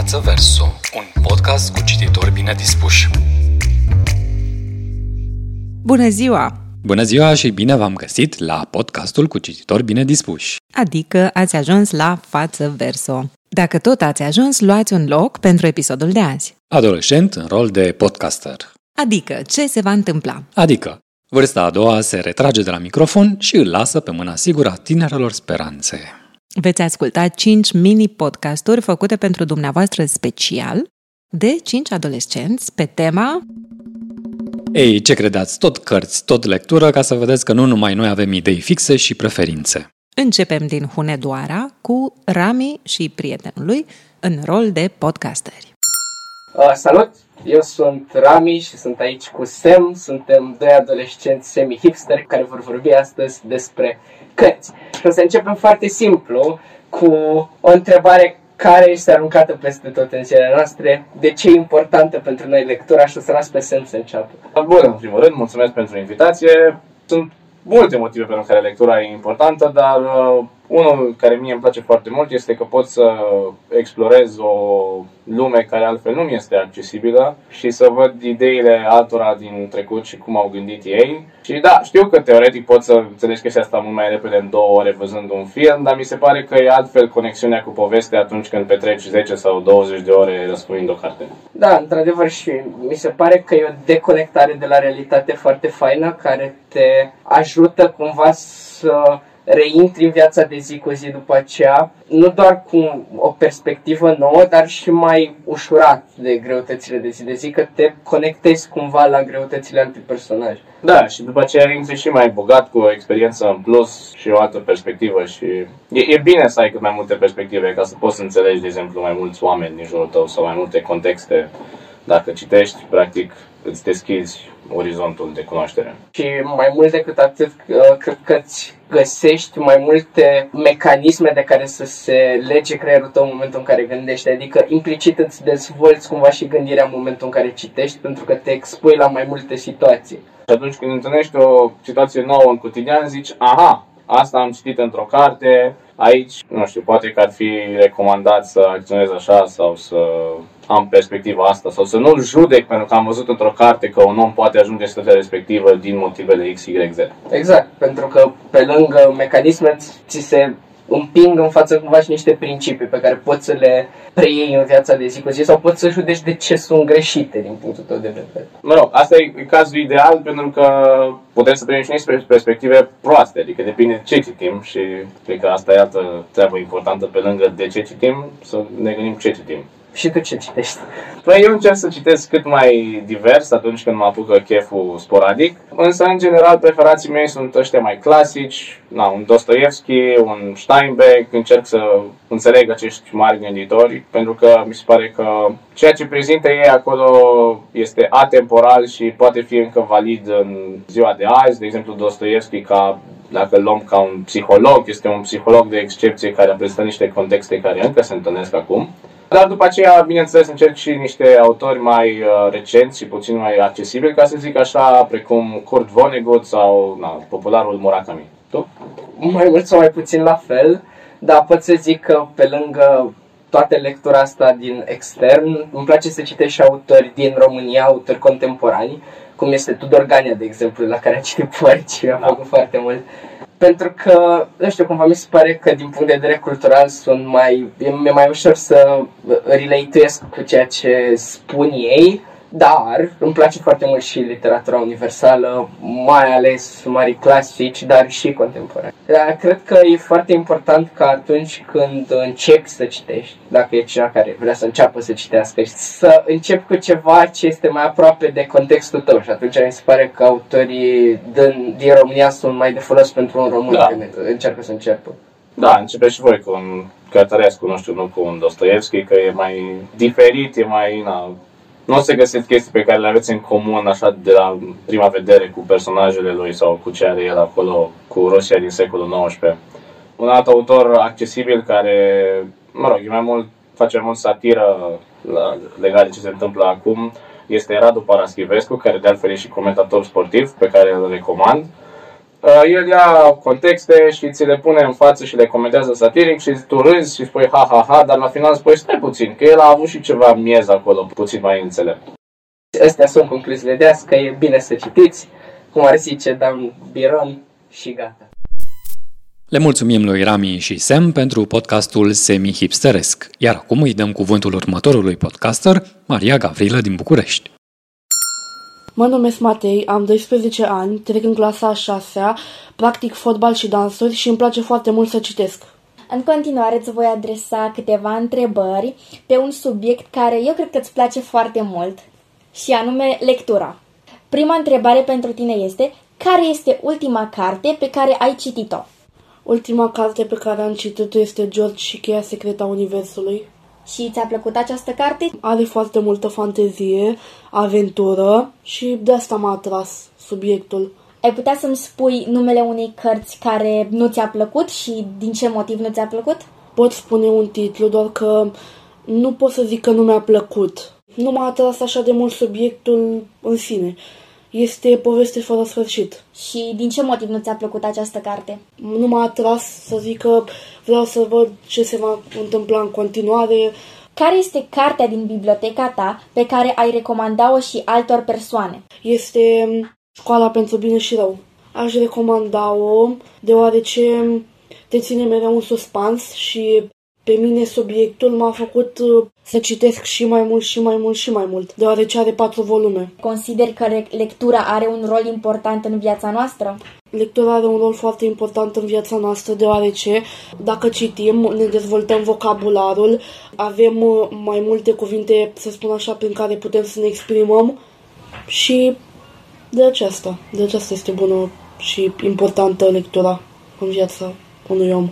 Față Verso, un podcast cu cititori bine dispuși. Bună ziua! Bună ziua și bine v-am găsit la podcastul cu cititori bine dispuși. Adică ați ajuns la Față Verso. Dacă tot ați ajuns, luați un loc pentru episodul de azi. Adolescent în rol de podcaster. Adică, ce se va întâmpla? Adică, vârsta a doua se retrage de la microfon și îl lasă pe mâna sigură a tinerelor speranțe. Veți asculta 5 mini-podcasturi făcute pentru dumneavoastră special de 5 adolescenți pe tema Ei, ce credeți? Tot cărți, tot lectură, ca să vedeți că nu numai noi avem idei fixe și preferințe. Începem din Hunedoara cu Rami și prietenul lui în rol de podcasteri. Uh, salut! Eu sunt Rami și sunt aici cu Sam. Suntem doi adolescenți semi-hipster care vor vorbi astăzi despre cărți. Și o să începem foarte simplu cu o întrebare care este aruncată peste tot în zilele noastre, de ce e importantă pentru noi lectura și o să las pe Sam să înceapă. Bun, în primul rând, mulțumesc pentru invitație. Sunt multe motive pentru care lectura e importantă, dar uh, unul care mie îmi place foarte mult este că pot să explorez o lume care altfel nu mi este accesibilă și să văd ideile altora din trecut și cum au gândit ei. Și da, știu că teoretic pot să înțelegi chestia asta mult mai repede în două ore văzând un film, dar mi se pare că e altfel conexiunea cu povestea atunci când petreci 10 sau 20 de ore răspundind o carte. Da, într-adevăr și mi se pare că e o deconectare de la realitate foarte faină care te ajută cumva să reintri în viața de zi cu zi după aceea, nu doar cu o perspectivă nouă, dar și mai ușurat de greutățile de zi de zi, că te conectezi cumva la greutățile altui personaj. Da, și după aceea intri și mai bogat cu o experiență în plus și o altă perspectivă și e, e bine să ai cât mai multe perspective ca să poți să înțelegi, de exemplu, mai mulți oameni din jurul tău sau mai multe contexte. Dacă citești, practic, îți deschizi orizontul de cunoaștere. Și mai mult decât atât, cred că îți găsești mai multe mecanisme de care să se lege creierul tău în momentul în care gândești. Adică implicit îți dezvolți cumva și gândirea în momentul în care citești, pentru că te expui la mai multe situații. Și atunci când întâlnești o situație nouă în cotidian, zici, aha, asta am citit într-o carte, aici, nu știu, poate că ar fi recomandat să acționez așa sau să am perspectiva asta sau să nu-l judec pentru că am văzut într-o carte că un om poate ajunge în situația respectivă din motivele X, Y, Z. Exact, pentru că pe lângă mecanisme ți se împing în față cumva și niște principii pe care poți să le preiei în viața de zi cu zi sau poți să judeci de ce sunt greșite din punctul tău de vedere. Mă rog, asta e cazul ideal pentru că putem să primim și niște perspective proaste, adică depinde de ce citim și cred că asta e altă treabă importantă pe lângă de ce citim, să ne gândim ce citim. Și tu ce citești? Păi eu încerc să citesc cât mai divers atunci când mă apucă cheful sporadic, însă în general preferații mei sunt ăștia mai clasici, na, un Dostoevski, un Steinbeck, încerc să înțeleg acești mari gânditori, pentru că mi se pare că ceea ce prezintă ei acolo este atemporal și poate fi încă valid în ziua de azi, de exemplu Dostoevski ca dacă îl luăm ca un psiholog, este un psiholog de excepție care prezintă niște contexte care încă se întâlnesc acum. Dar după aceea, bineînțeles, încerc și niște autori mai uh, recenți și puțin mai accesibili, ca să zic așa, precum Kurt Vonnegut sau na, popularul Murakami. Tu? Mai mult sau mai puțin la fel, dar pot să zic că pe lângă toată lectura asta din extern, îmi place să citesc și autori din România, autori contemporani, cum este Tudor Gania, de exemplu, la care a citit foarte și mi-a da. făcut foarte mult. Pentru că, nu știu, cumva mi se pare că din punct de vedere cultural sunt mai, e mai ușor să relatuiesc cu ceea ce spun ei, dar îmi place foarte mult și literatura universală, mai ales mari clasici, dar și contemporani. Dar cred că e foarte important că atunci când începi să citești, dacă e cineva care vrea să înceapă să citească, să începi cu ceva ce este mai aproape de contextul tău și atunci mi se pare că autorii din, din România sunt mai de folos pentru un român da. când încearcă să înceapă. Da, începeți și voi cu un Cărtărescu, nu știu, nu cu un Dostoevski, că e mai diferit, e mai, na, nu o să găsiți chestii pe care le aveți în comun așa de la prima vedere cu personajele lui sau cu ce are el acolo cu Rusia din secolul XIX. Un alt autor accesibil care, mă rog, e mai mult, face mai mult satiră la, legat de ce se întâmplă acum, este Radu Paraschivescu, care de altfel e și comentator sportiv, pe care îl recomand. Uh, el ia contexte și ți le pune în față și le comentează satiric și tu râzi și spui ha ha ha, dar la final spui stai puțin, că el a avut și ceva miez acolo, puțin mai înțelept. Astea sunt concluziile de azi, că e bine să citiți, cum ar zice Dan Biron și gata. Le mulțumim lui Rami și Sam pentru podcastul semi-hipsteresc, iar acum îi dăm cuvântul următorului podcaster, Maria Gavrilă din București. Mă numesc Matei, am 12 ani, trec în clasa a 6 practic fotbal și dansuri și îmi place foarte mult să citesc. În continuare îți voi adresa câteva întrebări pe un subiect care eu cred că îți place foarte mult și anume lectura. Prima întrebare pentru tine este, care este ultima carte pe care ai citit-o? Ultima carte pe care am citit-o este George și cheia secreta Universului. Și ți-a plăcut această carte? Are foarte multă fantezie, aventură și de asta m-a atras subiectul. Ai putea să-mi spui numele unei cărți care nu ți-a plăcut și din ce motiv nu ți-a plăcut? Pot spune un titlu, doar că nu pot să zic că nu mi-a plăcut. Nu m-a atras așa de mult subiectul în sine. Este poveste fără sfârșit. Și din ce motiv nu ți-a plăcut această carte? Nu m-a atras să zic că vreau să văd ce se va întâmpla în continuare. Care este cartea din biblioteca ta pe care ai recomanda-o și altor persoane? Este Școala pentru bine și rău. Aș recomanda-o deoarece te ține mereu un suspans și pe mine subiectul m-a făcut uh, să citesc și mai mult și mai mult și mai mult, deoarece are patru volume. Consider că lectura are un rol important în viața noastră? Lectura are un rol foarte important în viața noastră, deoarece dacă citim, ne dezvoltăm vocabularul, avem uh, mai multe cuvinte, să spun așa, prin care putem să ne exprimăm și de aceasta, de aceasta este bună și importantă lectura în viața unui om.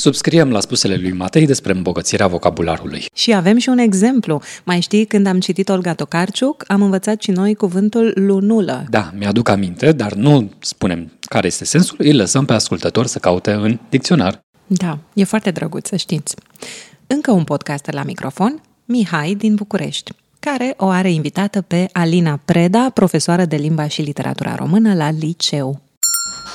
Subscriem la spusele lui Matei despre îmbogățirea vocabularului. Și avem și un exemplu. Mai știi, când am citit Olga Tokarciuc, am învățat și noi cuvântul lunulă. Da, mi-aduc aminte, dar nu spunem care este sensul, îi lăsăm pe ascultător să caute în dicționar. Da, e foarte drăguț să știți. Încă un podcast la microfon, Mihai din București care o are invitată pe Alina Preda, profesoară de limba și literatura română la liceu.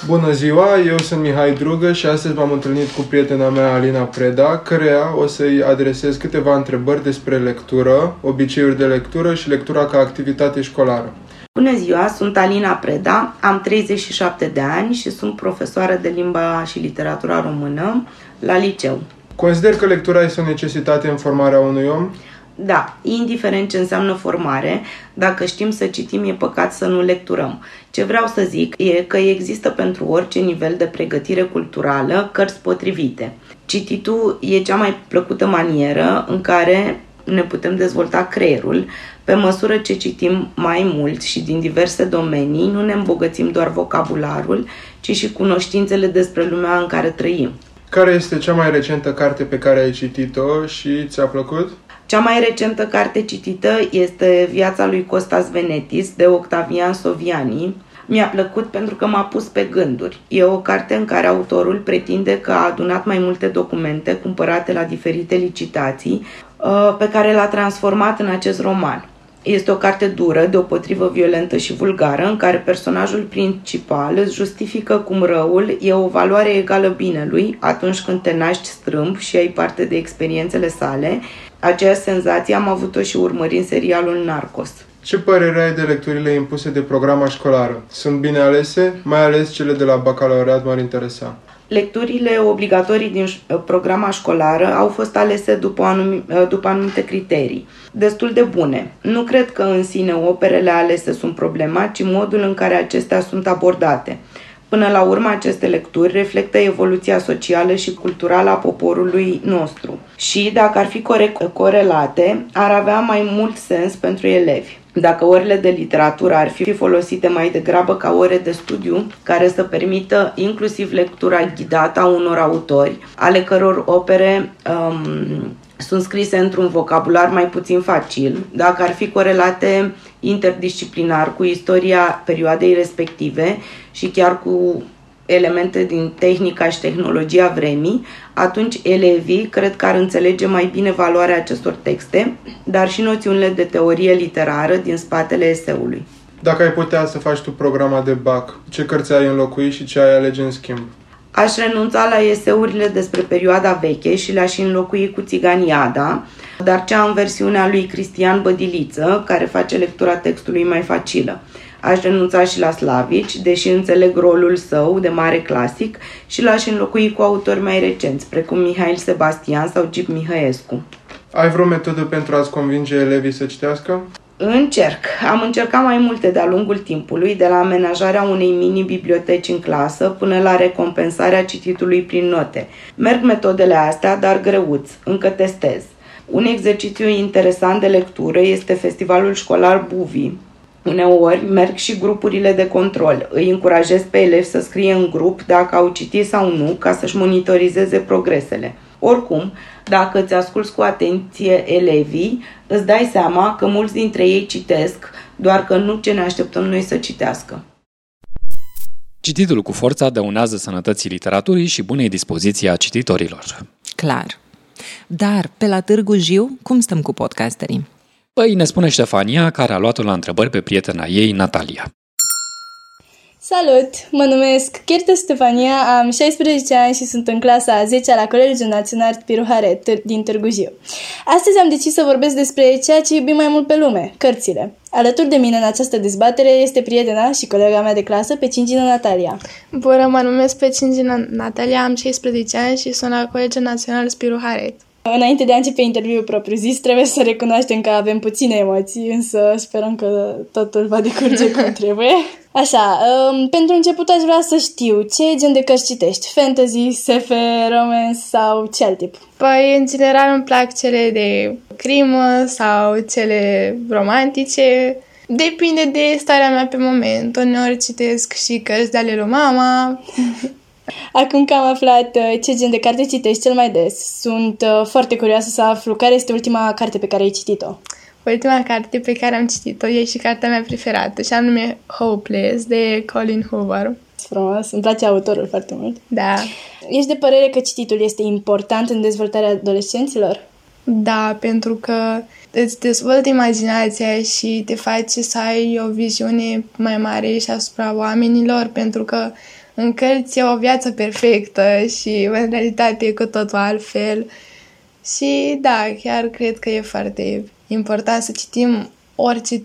Bună ziua, eu sunt Mihai Drugă și astăzi m-am întâlnit cu prietena mea Alina Preda, căreia o să-i adresez câteva întrebări despre lectură, obiceiuri de lectură și lectura ca activitate școlară. Bună ziua, sunt Alina Preda, am 37 de ani și sunt profesoară de limba și literatura română la liceu. Consider că lectura este o necesitate în formarea unui om? Da, indiferent ce înseamnă formare, dacă știm să citim, e păcat să nu lecturăm. Ce vreau să zic e că există pentru orice nivel de pregătire culturală cărți potrivite. Cititul e cea mai plăcută manieră în care ne putem dezvolta creierul. Pe măsură ce citim mai mult și din diverse domenii, nu ne îmbogățim doar vocabularul, ci și cunoștințele despre lumea în care trăim. Care este cea mai recentă carte pe care ai citit-o și ți-a plăcut? Cea mai recentă carte citită este Viața lui Costas Venetis de Octavian Soviani. Mi-a plăcut pentru că m-a pus pe gânduri. E o carte în care autorul pretinde că a adunat mai multe documente cumpărate la diferite licitații uh, pe care l-a transformat în acest roman. Este o carte dură, deopotrivă violentă și vulgară, în care personajul principal îți justifică cum răul e o valoare egală binelui atunci când te naști strâmb și ai parte de experiențele sale. Aceeași senzație am avut-o și urmărind serialul Narcos. Ce părere ai de lecturile impuse de programa școlară? Sunt bine alese? Mai ales cele de la bacalaureat m-ar interesa. Lecturile obligatorii din programa școlară au fost alese după, anumi, după anumite criterii, destul de bune. Nu cred că în sine operele alese sunt problema, ci modul în care acestea sunt abordate. Până la urmă, aceste lecturi reflectă evoluția socială și culturală a poporului nostru și, dacă ar fi corect corelate, ar avea mai mult sens pentru elevi. Dacă orele de literatură ar fi folosite mai degrabă ca ore de studiu, care să permită inclusiv lectura ghidată a unor autori, ale căror opere um, sunt scrise într-un vocabular mai puțin facil, dacă ar fi corelate interdisciplinar cu istoria perioadei respective și chiar cu elemente din tehnica și tehnologia vremii, atunci elevii cred că ar înțelege mai bine valoarea acestor texte, dar și noțiunile de teorie literară din spatele eseului. Dacă ai putea să faci tu programa de BAC, ce cărți ai înlocui și ce ai alege în schimb? Aș renunța la eseurile despre perioada veche și le-aș înlocui cu Țiganiada, dar cea în versiunea lui Cristian Bădiliță, care face lectura textului mai facilă. Aș renunța și la Slavici, deși înțeleg rolul său de mare clasic și l-aș înlocui cu autori mai recenți, precum Mihail Sebastian sau Gip Mihăescu. Ai vreo metodă pentru a-ți convinge elevii să citească? Încerc. Am încercat mai multe de-a lungul timpului, de la amenajarea unei mini-biblioteci în clasă până la recompensarea cititului prin note. Merg metodele astea, dar greuț. Încă testez. Un exercițiu interesant de lectură este festivalul școlar Buvi. Uneori merg și grupurile de control. Îi încurajez pe elevi să scrie în grup dacă au citit sau nu, ca să-și monitorizeze progresele. Oricum, dacă îți asculți cu atenție elevii, îți dai seama că mulți dintre ei citesc, doar că nu ce ne așteptăm noi să citească. Cititul cu forța dăunează sănătății literaturii și bunei dispoziții a cititorilor. Clar. Dar, pe la Târgu Jiu, cum stăm cu podcasterii? Păi ne spune Ștefania, care a luat-o la întrebări pe prietena ei, Natalia. Salut! Mă numesc Chirtă Stefania, am 16 ani și sunt în clasa a 10 la Colegiul Național Piruhare din Târgu Jiu. Astăzi am decis să vorbesc despre ceea ce iubim mai mult pe lume, cărțile. Alături de mine în această dezbatere este prietena și colega mea de clasă, pe Cingina Natalia. Bună, mă numesc pe Cingina Natalia, am 16 ani și sunt la Colegiul Național Spiru Haret. Înainte de a începe interviul propriu-zis, trebuie să recunoaștem că avem puține emoții, însă sperăm că totul va decurge cum trebuie. Așa, um, pentru început aș vrea să știu ce gen de cărți citești? Fantasy, SF, romance sau ce alt tip? Păi, în general îmi plac cele de crimă sau cele romantice. Depinde de starea mea pe moment. Uneori citesc și cărți de ale lui mama. Acum că am aflat uh, ce gen de carte citești cel mai des, sunt uh, foarte curioasă să aflu care este ultima carte pe care ai citit-o. Ultima carte pe care am citit-o e și cartea mea preferată, și anume Hopeless, de Colin Hoover. Frumos, îmi place autorul foarte mult. Da. Ești de părere că cititul este important în dezvoltarea adolescenților? Da, pentru că îți dezvoltă imaginația și te face să ai o viziune mai mare și asupra oamenilor, pentru că în cărți e o viață perfectă și în realitate e cu totul altfel. Și da, chiar cred că e foarte important să citim orice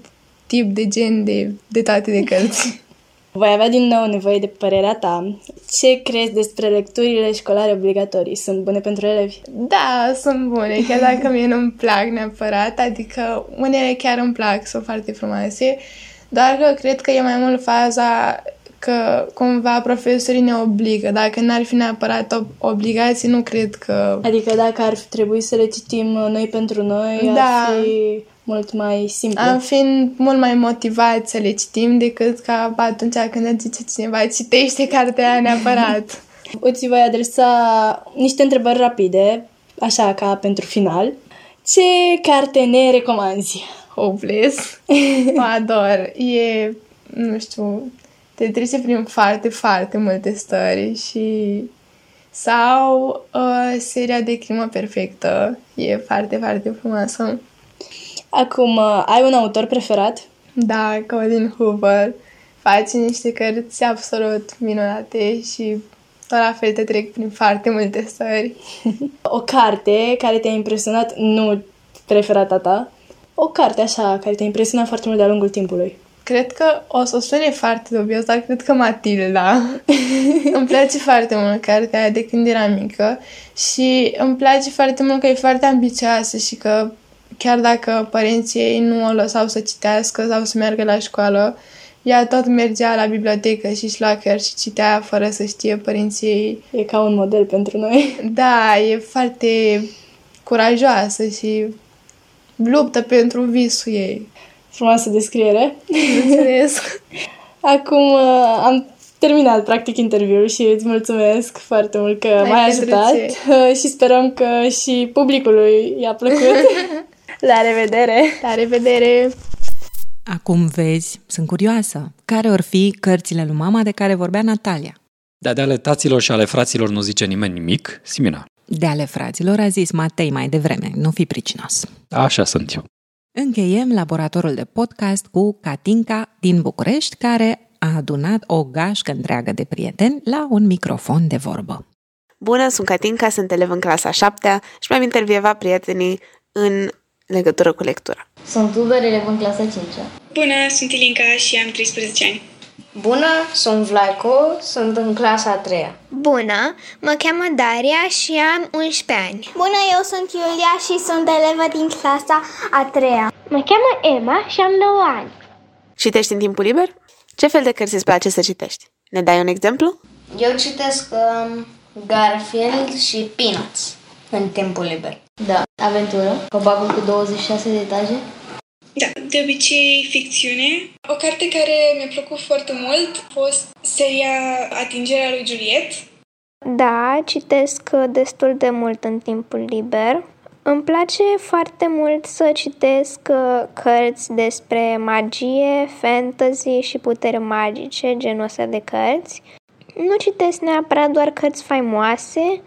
tip de gen de, de toate de cărți. Voi avea din nou nevoie de părerea ta. Ce crezi despre lecturile școlare obligatorii? Sunt bune pentru elevi? Da, sunt bune, chiar dacă mie nu-mi plac neapărat, adică unele chiar îmi plac, sunt foarte frumoase, doar că cred că e mai mult faza că cumva profesorii ne obligă. Dacă n-ar fi neapărat o obligație, nu cred că... Adică dacă ar trebui să le citim noi pentru noi, da. ar fi mult mai simplu. Am fi mult mai motivați să le citim decât ca atunci când îți zice cineva citește cartea neapărat. Îți voi adresa niște întrebări rapide, așa ca pentru final. Ce carte ne recomanzi? Hopeless. o ador. E, nu știu, te trece prin foarte, foarte multe stări și sau uh, seria de crimă perfectă. E foarte, foarte frumoasă. Acum, uh, ai un autor preferat? Da, Colin Hoover. Face niște cărți absolut minunate și tot la fel te trec prin foarte multe stări. o carte care te-a impresionat, nu preferata ta, o carte așa care te-a impresionat foarte mult de-a lungul timpului. Cred că o să sune foarte dubios, dar cred că Matilda. îmi place foarte mult cartea aia de când eram mică și îmi place foarte mult că e foarte ambicioasă și că chiar dacă părinții ei nu o lăsau să citească sau să meargă la școală, ea tot mergea la bibliotecă și își lua chiar și citea fără să știe părinții ei. E ca un model pentru noi. Da, e foarte curajoasă și luptă pentru visul ei. Frumoasă descriere. Mulțumesc. Acum uh, am terminat practic interviul și îți mulțumesc foarte mult că m-ai ajutat uh, și sperăm că și publicului i-a plăcut. La revedere! La revedere! Acum vezi, sunt curioasă. Care or fi cărțile lui mama de care vorbea Natalia? De, de ale taților și ale fraților nu zice nimeni nimic, Simina. De ale fraților a zis Matei mai devreme, nu fi pricinos. Așa sunt eu. Încheiem laboratorul de podcast cu Katinka din București, care a adunat o gașcă întreagă de prieteni la un microfon de vorbă. Bună, sunt Katinka, sunt elev în clasa 7 și mi-am intervievat prietenii în legătură cu lectura. Sunt Uber, elev în clasa 5 Bună, sunt Ilinca și am 13 ani. Bună, sunt Vlaico, sunt în clasa a treia. Bună, mă cheamă Daria și am 11 ani. Bună, eu sunt Iulia și sunt elevă din clasa a treia. Mă cheamă Emma și am 9 ani. Citești în timpul liber? Ce fel de cărți îți place să citești? Ne dai un exemplu? Eu citesc um, Garfield și Peanuts în timpul liber. Da, aventură, copacul cu 26 de etaje. Da, de obicei ficțiune. O carte care mi-a plăcut foarte mult a fost seria Atingerea lui Juliet. Da, citesc destul de mult în timpul liber. Îmi place foarte mult să citesc uh, cărți despre magie, fantasy și puteri magice, genul ăsta de cărți. Nu citesc neapărat doar cărți faimoase,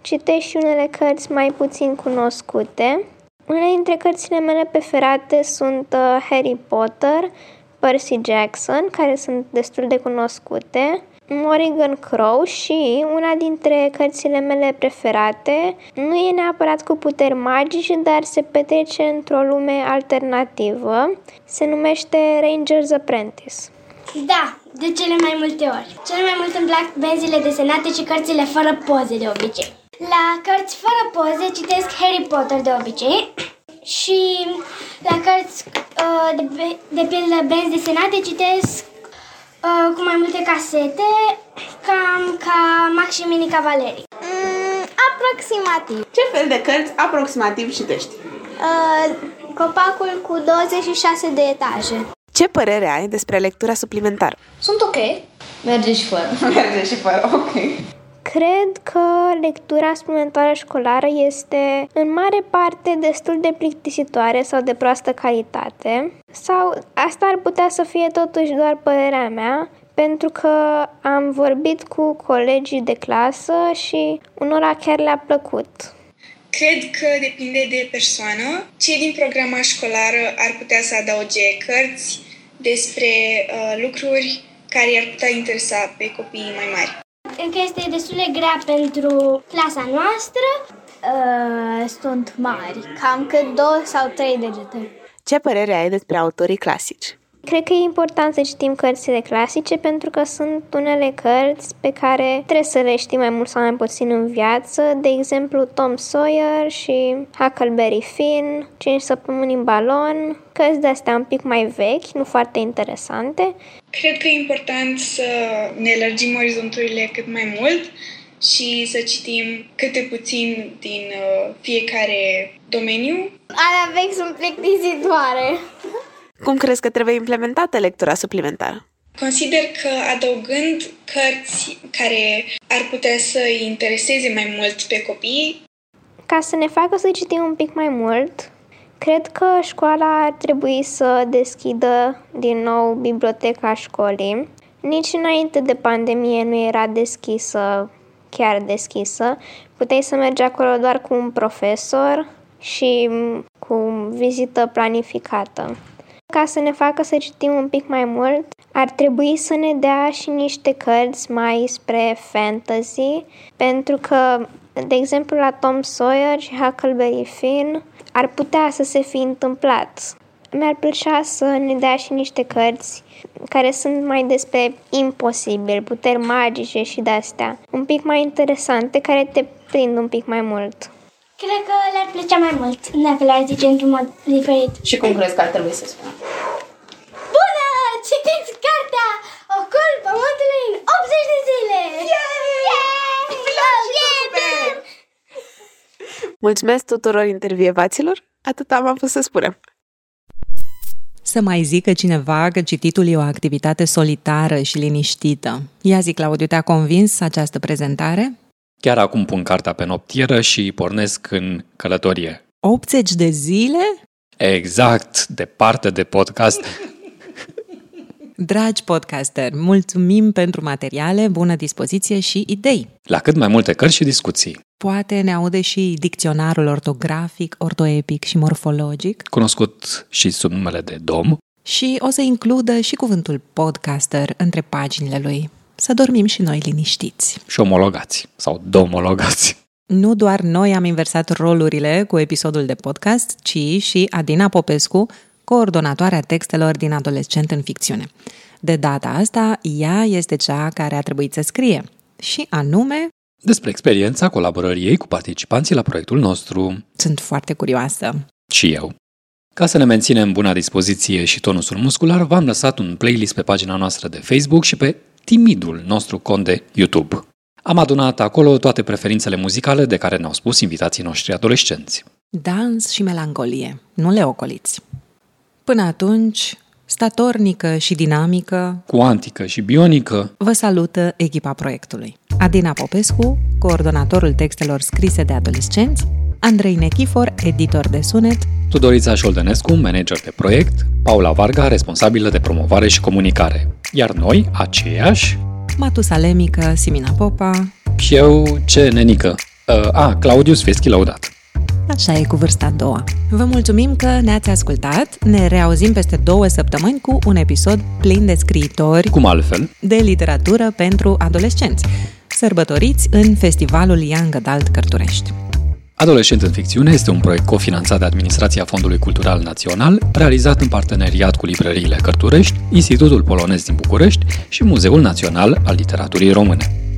citesc și unele cărți mai puțin cunoscute. Unele dintre cărțile mele preferate sunt uh, Harry Potter, Percy Jackson, care sunt destul de cunoscute, Morrigan Crow și una dintre cărțile mele preferate nu e neapărat cu puteri magice, dar se petrece într-o lume alternativă. Se numește Ranger's Apprentice. Da, de cele mai multe ori. Cel mai mult îmi plac benzile desenate și cărțile fără poze de obicei. La cărți fără poze citesc Harry Potter de obicei și la cărți uh, de, de pildă benzi desenate citesc uh, cu mai multe casete, cam ca Max și Mini Cavalerii. Mm, aproximativ. Ce fel de cărți aproximativ citești? Uh, copacul cu 26 de etaje. Ce părere ai despre lectura suplimentară? Sunt ok. Merge și fără. Merge și fără, ok. Cred că lectura suplimentară școlară este în mare parte destul de plictisitoare sau de proastă calitate. Sau asta ar putea să fie totuși doar părerea mea, pentru că am vorbit cu colegii de clasă și unora chiar le-a plăcut. Cred că depinde de persoană. Cei din programa școlară ar putea să adauge cărți despre uh, lucruri care i-ar putea interesa pe copiii mai mari. Încă este destul de grea pentru clasa noastră. Uh, sunt mari, cam cât două sau trei degete. Ce părere ai despre autorii clasici? Cred că e important să citim cărțile clasice pentru că sunt unele cărți pe care trebuie să le știi mai mult sau mai puțin în viață, de exemplu Tom Sawyer și Huckleberry Finn, 5 săptămâni în balon, cărți de astea un pic mai vechi, nu foarte interesante. Cred că e important să ne lărgim orizonturile cât mai mult și să citim câte puțin din uh, fiecare domeniu. Alea vechi sunt plictisitoare. Cum crezi că trebuie implementată lectura suplimentară? Consider că adăugând cărți care ar putea să îi intereseze mai mult pe copii. Ca să ne facă să citim un pic mai mult, cred că școala ar trebui să deschidă din nou biblioteca școlii. Nici înainte de pandemie nu era deschisă, chiar deschisă. Puteai să mergi acolo doar cu un profesor și cu vizită planificată. Ca să ne facă să citim un pic mai mult, ar trebui să ne dea și niște cărți mai spre fantasy, pentru că, de exemplu, la Tom Sawyer și Huckleberry Finn ar putea să se fi întâmplat. Mi-ar plăcea să ne dea și niște cărți care sunt mai despre imposibil, puteri magice și de-astea, un pic mai interesante, care te prind un pic mai mult. Cred că le-ar plăcea mai mult dacă le-ar zice într-un mod diferit. Și cum crezi că ar trebui să spună? Bună! Citiți cartea Ocul Pământului în 80 de zile! Mulțumesc tuturor intervievaților, atât am avut să spunem. Să mai zică cineva că cititul e o activitate solitară și liniștită. Ia zi, Claudiu, te-a convins această prezentare? Chiar acum pun cartea pe noptieră și pornesc în călătorie. 80 de zile? Exact, departe de podcast. Dragi podcaster, mulțumim pentru materiale, bună dispoziție și idei. La cât mai multe cărți și discuții. Poate ne aude și dicționarul ortografic, ortoepic și morfologic. Cunoscut și sub numele de DOM. Și o să includă și cuvântul podcaster între paginile lui. Să dormim și noi liniștiți. Și omologați sau domologați. Nu doar noi am inversat rolurile cu episodul de podcast, ci și Adina Popescu, coordonatoarea textelor din adolescent în ficțiune. De data asta, ea este cea care a trebuit să scrie. Și anume... Despre experiența colaborării ei cu participanții la proiectul nostru. Sunt foarte curioasă. Și eu. Ca să ne menținem buna dispoziție și tonusul muscular, v-am lăsat un playlist pe pagina noastră de Facebook și pe timidul nostru cont de YouTube. Am adunat acolo toate preferințele muzicale de care ne-au spus invitații noștri adolescenți. Dans și melancolie, nu le ocoliți. Până atunci, statornică și dinamică, cuantică și bionică, vă salută echipa proiectului. Adina Popescu, coordonatorul textelor scrise de adolescenți, Andrei Nechifor, editor de sunet, Tudorița Șoldănescu, manager de proiect, Paula Varga, responsabilă de promovare și comunicare. Iar noi, aceiași, Matusalemică, Simina Popa și eu, ce nenică, uh, a, Claudius Feschi Laudat. Așa e cu vârsta a doua. Vă mulțumim că ne-ați ascultat. Ne reauzim peste două săptămâni cu un episod plin de scriitori, cum altfel, de literatură pentru adolescenți, sărbătoriți în Festivalul Young Adult Cărturești. Adolescent în ficțiune este un proiect cofinanțat de Administrația Fondului Cultural Național, realizat în parteneriat cu librăriile Cărturești, Institutul Polonez din București și Muzeul Național al Literaturii Române.